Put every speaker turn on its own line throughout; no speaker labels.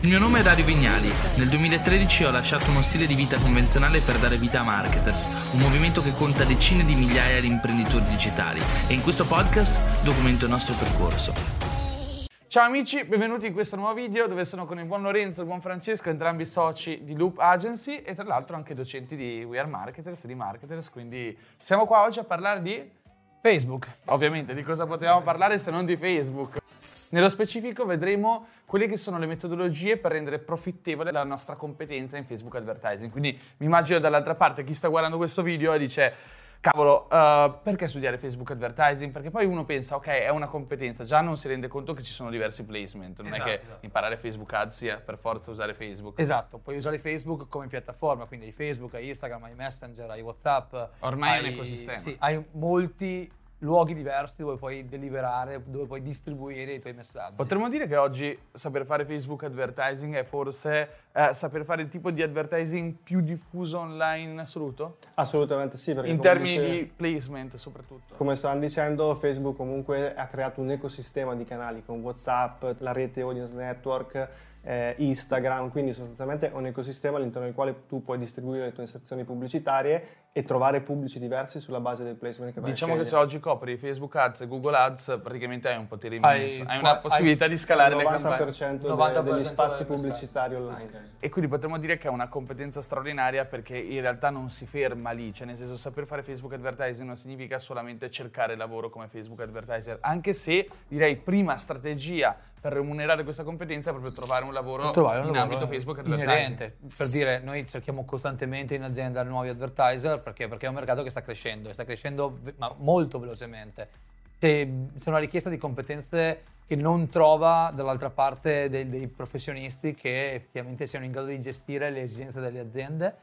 Il mio nome è Dario Vignali. Nel 2013 ho lasciato uno stile di vita convenzionale per dare vita a Marketers, un movimento che conta decine di migliaia di imprenditori digitali e in questo podcast documento il nostro percorso.
Ciao amici, benvenuti in questo nuovo video dove sono con il buon Lorenzo e il buon Francesco, entrambi soci di Loop Agency e tra l'altro anche docenti di We Are Marketers e di Marketers, quindi siamo qua oggi a parlare di
Facebook.
Ovviamente, di cosa potevamo parlare se non di Facebook? Nello specifico vedremo quelle che sono le metodologie per rendere profittevole la nostra competenza in Facebook Advertising. Quindi mi immagino dall'altra parte chi sta guardando questo video e dice cavolo, uh, perché studiare Facebook Advertising? Perché poi uno pensa, ok, è una competenza, già non si rende conto che ci sono diversi placement, non esatto, è che esatto. imparare Facebook Ads sia per forza usare Facebook.
Esatto, puoi usare Facebook come piattaforma, quindi hai Facebook, hai Instagram, hai Messenger, hai WhatsApp.
Ormai hai, è un ecosistema.
Sì, hai molti luoghi diversi dove puoi deliberare, dove puoi distribuire i tuoi messaggi.
Potremmo dire che oggi saper fare Facebook advertising è forse eh, saper fare il tipo di advertising più diffuso online in assoluto?
Assolutamente sì.
in termini dice, di placement soprattutto.
Come stavano dicendo, Facebook comunque ha creato un ecosistema di canali con WhatsApp, la rete Audience Network, eh, Instagram, quindi sostanzialmente è un ecosistema all'interno del quale tu puoi distribuire le tue inserzioni pubblicitarie e trovare pubblici diversi sulla base del placement che vai
Diciamo
che
se oggi copri Facebook Ads e Google Ads, praticamente hai un potere immenso, hai, hai una possibilità hai di scalare
le
campagne.
90% de, degli spazi pubblicitari online.
E quindi potremmo dire che è una competenza straordinaria perché in realtà non si ferma lì, cioè nel senso saper fare Facebook Advertising non significa solamente cercare lavoro come Facebook Advertiser, anche se direi prima strategia per remunerare questa competenza è proprio trovare un lavoro trovare un in lavoro ambito Facebook Advertising.
Inerente. Per dire, noi cerchiamo costantemente in azienda nuovi advertiser perché? Perché è un mercato che sta crescendo e sta crescendo ma molto velocemente. C'è, c'è una richiesta di competenze che non trova dall'altra parte dei, dei professionisti che effettivamente siano in grado di gestire le esigenze delle aziende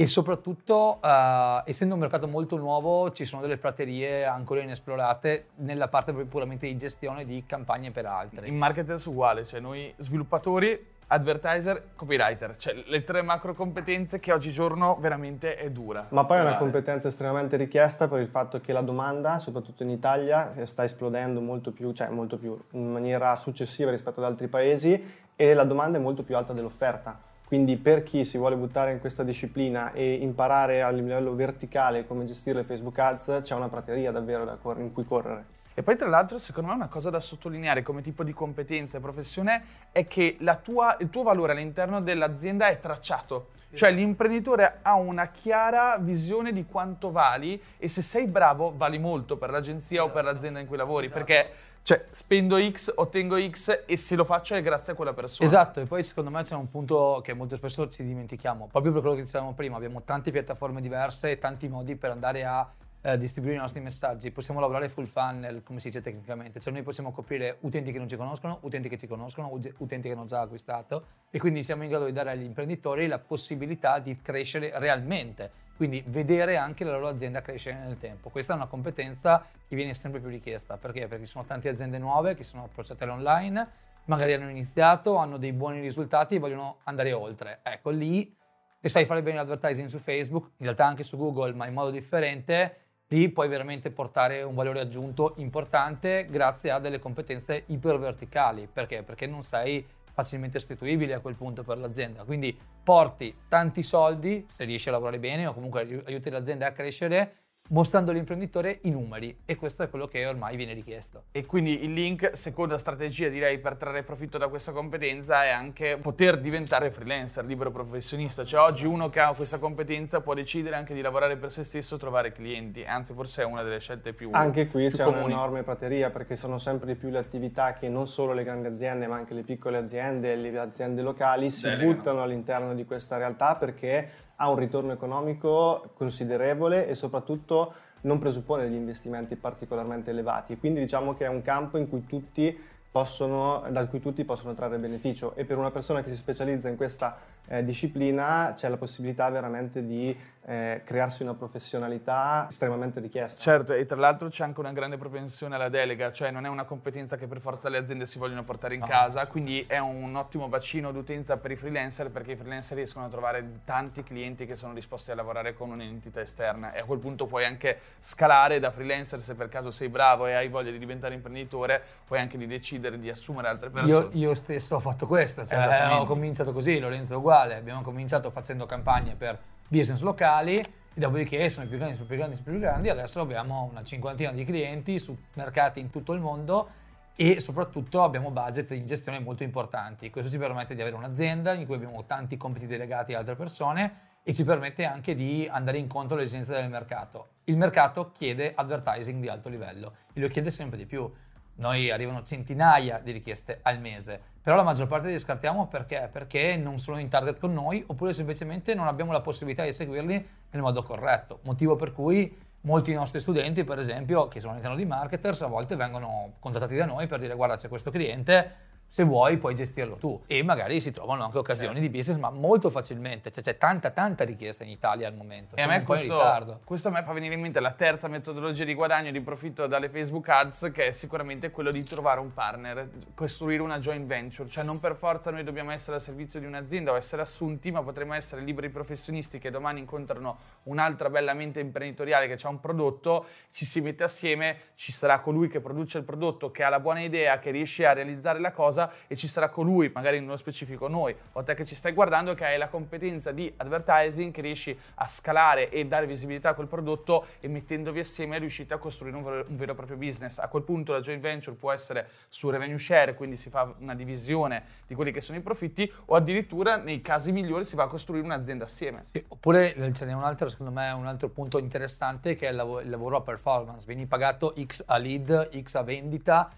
e soprattutto, uh, essendo un mercato molto nuovo, ci sono delle praterie ancora inesplorate nella parte puramente di gestione di campagne per altri.
In marketers uguale, cioè noi sviluppatori, advertiser, copywriter, cioè le tre macro competenze che oggigiorno veramente è dura.
Ma poi è una competenza estremamente richiesta per il fatto che la domanda, soprattutto in Italia, sta esplodendo molto più, cioè molto più in maniera successiva rispetto ad altri paesi e la domanda è molto più alta dell'offerta. Quindi per chi si vuole buttare in questa disciplina e imparare a livello verticale come gestire le Facebook Ads, c'è una prateria davvero cor- in cui correre.
E poi tra l'altro secondo me una cosa da sottolineare come tipo di competenza e professione è che tua, il tuo valore all'interno dell'azienda è tracciato. Cioè l'imprenditore ha una chiara visione di quanto vali e se sei bravo vali molto per l'agenzia esatto. o per l'azienda in cui lavori esatto. perché cioè, spendo X, ottengo X e se lo faccio è grazie a quella persona.
Esatto, e poi secondo me c'è un punto che molto spesso ci dimentichiamo. Proprio per quello che dicevamo prima, abbiamo tante piattaforme diverse e tanti modi per andare a eh, distribuire i nostri messaggi. Possiamo lavorare full funnel, come si dice tecnicamente. Cioè noi possiamo coprire utenti che non ci conoscono, utenti che ci conoscono, utenti che hanno già acquistato e quindi siamo in grado di dare agli imprenditori la possibilità di crescere realmente quindi vedere anche la loro azienda crescere nel tempo. Questa è una competenza che viene sempre più richiesta. Perché? Perché ci sono tante aziende nuove che sono approcciate all'online, magari hanno iniziato, hanno dei buoni risultati e vogliono andare oltre. Ecco, lì se sai fare bene l'advertising su Facebook, in realtà anche su Google, ma in modo differente, lì puoi veramente portare un valore aggiunto importante grazie a delle competenze iperverticali. Perché? Perché non sei facilmente restituibili a quel punto per l'azienda. Quindi porti tanti soldi, se riesci a lavorare bene o comunque aiuti l'azienda a crescere, mostrando all'imprenditore i numeri e questo è quello che ormai viene richiesto.
E quindi il link, seconda strategia direi per trarre profitto da questa competenza è anche poter diventare freelancer, libero professionista, cioè oggi uno che ha questa competenza può decidere anche di lavorare per se stesso, trovare clienti, anzi forse è una delle scelte più
Anche qui
più
c'è
comuni.
un'enorme prateria perché sono sempre di più le attività che non solo le grandi aziende ma anche le piccole aziende e le aziende locali si Delegano. buttano all'interno di questa realtà perché ha un ritorno economico considerevole e soprattutto non presuppone degli investimenti particolarmente elevati. Quindi diciamo che è un campo cui possono, da cui tutti possono trarre beneficio e per una persona che si specializza in questa eh, disciplina c'è la possibilità veramente di eh, crearsi una professionalità estremamente richiesta.
Certo, e tra l'altro c'è anche una grande propensione alla delega, cioè non è una competenza che per forza le aziende si vogliono portare in
No,
casa, quindi è un ottimo bacino d'utenza per i freelancer perché i freelancer riescono a trovare tanti clienti che sono disposti a lavorare con un'entità esterna e a quel punto puoi anche scalare da freelancer se per caso sei bravo e hai voglia di diventare imprenditore, puoi anche di decidere di assumere altre persone.
Io, io stesso ho fatto questo, cioè
Esattamente.
ho cominciato così, Lorenzo uguale, abbiamo cominciato facendo campagne per business locali e dopodiché sono più grandi, sono più grandi, sono più grandi, adesso abbiamo una cinquantina di clienti su mercati in tutto il mondo e soprattutto abbiamo budget in gestione molto importanti. Questo ci permette di avere un'azienda in cui abbiamo tanti compiti delegati a altre persone e ci permette anche di andare incontro alle esigenze del mercato. Il mercato chiede advertising di alto livello e lo chiede sempre di più. Noi arrivano centinaia di richieste al mese, però la maggior parte li scartiamo perché? Perché non sono in target con noi oppure semplicemente non abbiamo la possibilità di seguirli nel modo corretto. Motivo per cui molti nostri studenti, per esempio, che sono all'interno di marketers, a volte vengono contattati da noi per dire guarda c'è questo cliente, se vuoi puoi gestirlo tu e magari si trovano anche occasioni
Certo.
di business ma molto facilmente, cioè, c'è tanta tanta richiesta in Italia al momento.
E a me questo, questo a me fa venire in mente la terza metodologia di guadagno di profitto dalle Facebook Ads, che è sicuramente quello di trovare un partner, costruire una joint venture. Cioè non per forza noi dobbiamo essere al servizio di un'azienda o essere assunti, ma potremmo essere liberi professionisti che domani incontrano un'altra bella mente imprenditoriale che ha un prodotto, ci si mette assieme, ci sarà colui che produce il prodotto, che ha la buona idea, che riesce a realizzare la cosa e ci sarà colui, magari nello specifico noi o te che ci stai guardando, che hai la competenza di advertising, che riesci a scalare e dare visibilità a quel prodotto e mettendovi assieme riuscite a costruire un vero, un vero e proprio business. A quel punto la joint venture può essere su revenue share, quindi si fa una divisione di quelli che sono i profitti o addirittura nei casi migliori si va a costruire un'azienda assieme.
Sì, oppure ce n'è un altro, secondo me, un altro punto interessante che è il lavoro, il lavoro a performance. Vieni pagato X a lead, X a vendita,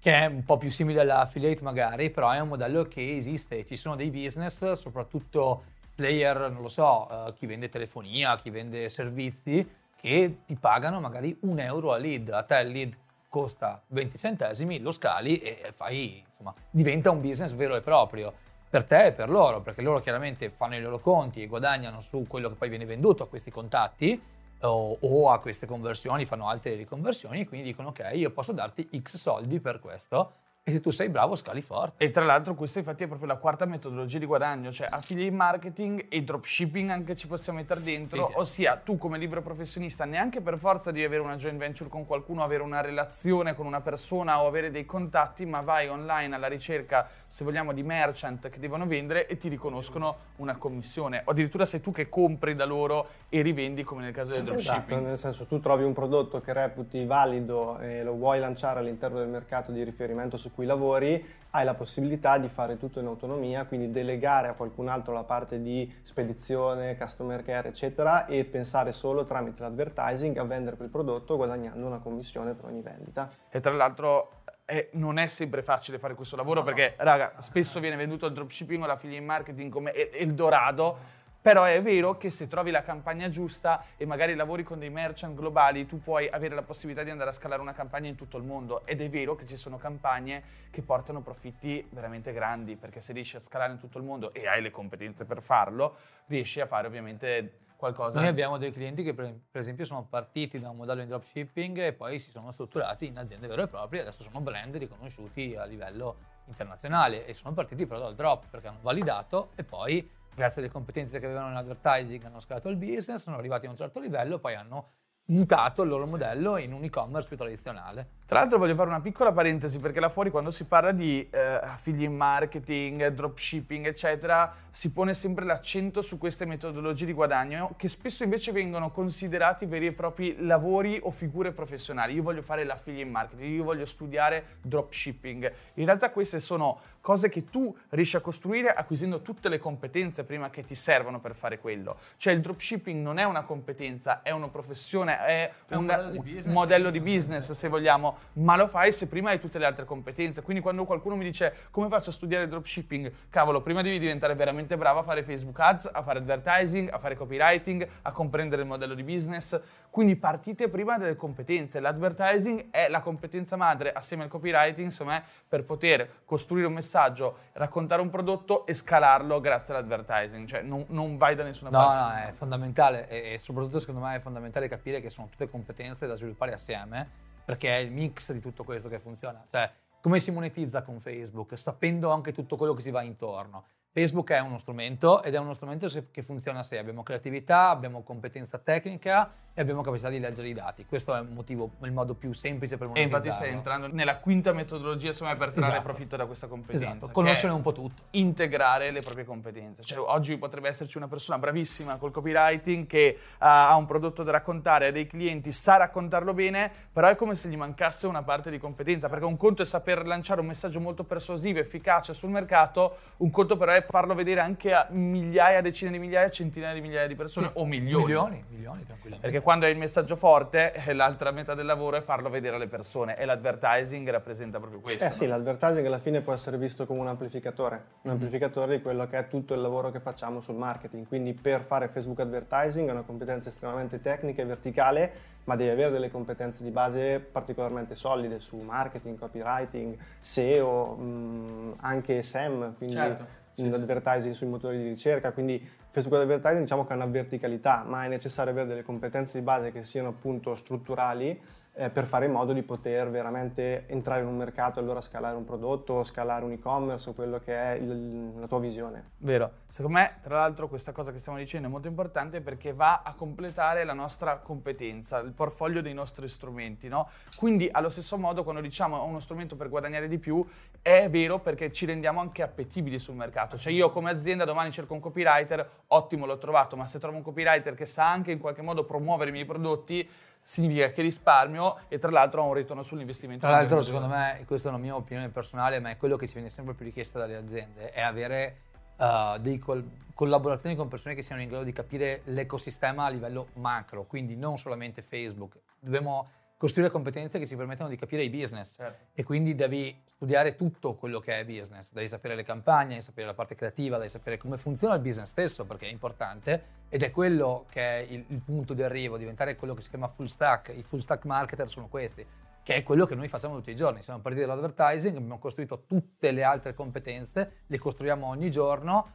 che è un po' più simile all'affiliate magari, però è un modello che esiste. Ci sono dei business, soprattutto player, non lo so, eh, chi vende telefonia, chi vende servizi, che ti pagano magari un euro a lead. A te il lead costa 20 centesimi, lo scali e fai, insomma, diventa un business vero e proprio per te e per loro, perché loro chiaramente fanno i loro conti e guadagnano su quello che poi viene venduto a questi contatti o, o a queste conversioni, fanno altre riconversioni e quindi dicono ok, io posso darti X soldi per questo e se tu sei bravo scali forte.
E tra l'altro questa infatti è proprio la quarta metodologia di guadagno, cioè affiliate marketing e dropshipping anche ci possiamo mettere dentro,
Sì.
ossia tu come libero professionista neanche per forza devi avere una joint venture con qualcuno, avere una relazione con una persona o avere dei contatti, ma vai online alla ricerca, se vogliamo, di merchant che devono vendere e ti riconoscono una commissione. O addirittura sei tu che compri da loro e rivendi come nel caso del
Esatto,
dropshipping.
nel senso tu trovi un prodotto che reputi valido e lo vuoi lanciare all'interno del mercato di riferimento su cui lavori, hai la possibilità di fare tutto in autonomia, quindi delegare a qualcun altro la parte di spedizione, customer care, eccetera, e pensare solo tramite l'advertising a vendere quel prodotto guadagnando una commissione per ogni vendita.
E tra l'altro eh, non è sempre facile fare questo lavoro perché, raga, spesso viene venduto il dropshipping o l'affiliate marketing come El- Eldorado, però è vero che se trovi la campagna giusta e magari lavori con dei merchant globali, tu puoi avere la possibilità di andare a scalare una campagna in tutto il mondo. Ed è vero che ci sono campagne che portano profitti veramente grandi, perché se riesci a scalare in tutto il mondo e hai le competenze per farlo, riesci a fare ovviamente qualcosa.
Noi abbiamo dei clienti che per, esempio sono partiti da un modello di dropshipping e poi si sono strutturati in aziende vere e proprie, adesso sono brand riconosciuti a livello internazionale e sono partiti però dal drop perché hanno validato e poi grazie alle competenze che avevano in advertising hanno scalato il business, sono arrivati a un certo livello e poi hanno mutato il loro modello in un e-commerce più tradizionale.
Tra l'altro voglio fare una piccola parentesi perché là fuori quando si parla di eh, affiliate marketing, dropshipping eccetera si pone sempre l'accento su queste metodologie di guadagno che spesso invece vengono considerati veri e propri lavori o figure professionali. Io voglio fare l'affiliate marketing, io voglio studiare dropshipping. In realtà queste sono cose che tu riesci a costruire acquisendo tutte le competenze prima che ti servono per fare quello. Cioè il dropshipping non è una competenza, è una professione, è,
È un
un,
modello di
un
business.
modello di business se vogliamo, ma lo fai se prima hai tutte le altre competenze. Quindi quando qualcuno mi dice come faccio a studiare dropshipping, cavolo, prima devi diventare veramente bravo a fare Facebook Ads, a fare advertising, a fare copywriting, a comprendere il modello di business. Quindi partite prima delle competenze. L'advertising è la competenza madre assieme al copywriting, insomma, per poter costruire un messaggio messaggio, raccontare un prodotto e scalarlo grazie all'advertising, cioè non, non vai da nessuna
No,
parte.
no, è fondamentale e, e soprattutto secondo me è fondamentale capire che sono tutte competenze da sviluppare assieme perché è il mix di tutto questo che funziona. Cioè, come si monetizza con Facebook, sapendo anche tutto quello che si va intorno. Facebook è uno strumento ed è uno strumento che funziona se abbiamo creatività, abbiamo competenza tecnica e abbiamo capacità di leggere i dati. Questo è il, motivo, il modo più semplice per
E
monetizzare.
infatti stai entrando nella quinta metodologia secondo me, per trarre
Esatto.
profitto da questa competenza.
Esatto, conoscere un po' tutto.
integrare le proprie competenze. Cioè, oggi potrebbe esserci una persona bravissima col copywriting che ah, ha un prodotto da raccontare, ha dei clienti, sa raccontarlo bene, però è come se gli mancasse una parte di competenza, perché un conto è saper lanciare un messaggio molto persuasivo, efficace sul mercato, un conto però è farlo vedere anche a migliaia, decine di migliaia, centinaia di migliaia di persone o milioni.
Milioni, milioni tranquillamente.
Perché quando hai il messaggio forte, eh, l'altra metà del lavoro è farlo vedere alle persone e l'advertising rappresenta proprio questo.
Eh sì,
no?
l'advertising alla fine può essere visto come un amplificatore, un amplificatore di quello che è tutto il lavoro che facciamo sul marketing. Quindi per fare Facebook advertising è una competenza estremamente tecnica e verticale, ma devi avere delle competenze di base particolarmente solide su marketing, copywriting, SEO, mh, anche SEM, quindi
Certo, sì, sì.
advertising sui motori di ricerca. Quindi Facebook advertising diciamo che ha una verticalità, ma è necessario avere delle competenze di base che siano appunto strutturali eh, per fare in modo di poter veramente entrare in un mercato e allora scalare un prodotto, scalare un e-commerce o quello che è il- la tua visione.
Vero. Secondo me, tra l'altro, questa cosa che stiamo dicendo è molto importante perché va a completare la nostra competenza, il portfolio dei nostri strumenti, no? Quindi, allo stesso modo, quando diciamo uno strumento per guadagnare di più, è vero perché ci rendiamo anche appetibili sul mercato. Cioè, io come azienda domani cerco un copywriter, ottimo, l'ho trovato, ma se trovo un copywriter che sa anche in qualche modo promuovere i miei prodotti, significa che risparmio e tra l'altro ho un ritorno sull'investimento.
Tra l'altro, secondo me, questa è una mia opinione personale, ma è quello che ci viene sempre più richiesto dalle aziende, è avere uh, dei col- collaborazioni con persone che siano in grado di capire l'ecosistema a livello macro, quindi non solamente Facebook. Dobbiamo costruire competenze che ci permettano di capire i business.
Certo.
e quindi devi studiare tutto quello che è business, devi sapere le campagne, devi sapere la parte creativa, devi sapere come funziona il business stesso perché è importante ed è quello che è il, il punto di arrivo, diventare quello che si chiama full stack, i full stack marketer sono questi, che è quello che noi facciamo tutti i giorni, siamo partiti dall'advertising, abbiamo costruito tutte le altre competenze, le costruiamo ogni giorno,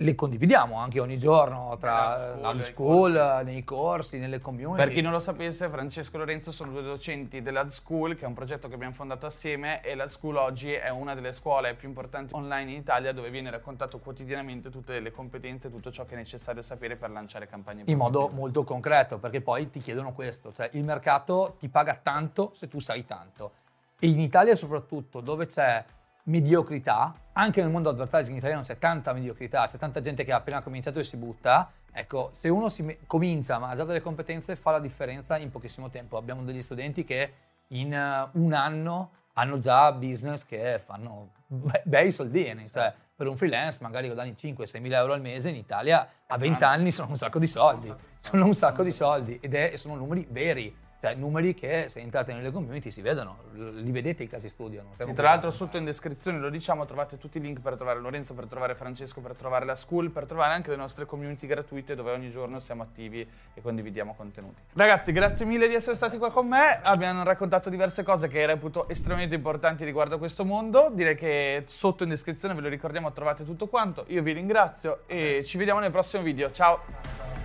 le condividiamo anche ogni giorno tra
school,
la
nei
school,
corsi.
nei corsi, nelle community.
Per chi non lo sapesse, Francesco e Lorenzo sono due docenti dell'Ad School, che è un progetto che abbiamo fondato assieme e l'Ad School oggi è una delle scuole più importanti online in Italia dove viene raccontato quotidianamente tutte le competenze, tutto ciò che è necessario sapere per lanciare campagne
in modo molto concreto, perché poi ti chiedono questo, cioè il mercato ti paga tanto se tu sai tanto. E in Italia soprattutto, dove c'è mediocrità, anche nel mondo advertising italiano c'è tanta mediocrità, c'è tanta gente che ha appena cominciato e si butta, ecco, se uno si me- comincia ma ha già delle competenze fa la differenza in pochissimo tempo. Abbiamo degli studenti che in eh, un anno hanno già business che fanno be- bei soldini, cioè per un freelance magari guadagni 5-6 mila euro al mese, in Italia a 20 anni. sono un sacco di soldi, sono un sacco di soldi ed è, sono numeri veri, cioè numeri che se entrate nelle community si vedono, li vedete i casi studio.
Sì, tra l'altro sotto in descrizione lo diciamo, trovate tutti i link per trovare Lorenzo, per trovare Francesco, per trovare la school, per trovare anche le nostre community gratuite dove ogni giorno siamo attivi e condividiamo contenuti. Ragazzi, grazie mille di essere stati qua con me, abbiamo raccontato diverse cose che reputo estremamente importanti riguardo a questo mondo, direi che sotto in descrizione ve lo ricordiamo trovate tutto quanto, io vi ringrazio e ci vediamo nel prossimo video, ciao!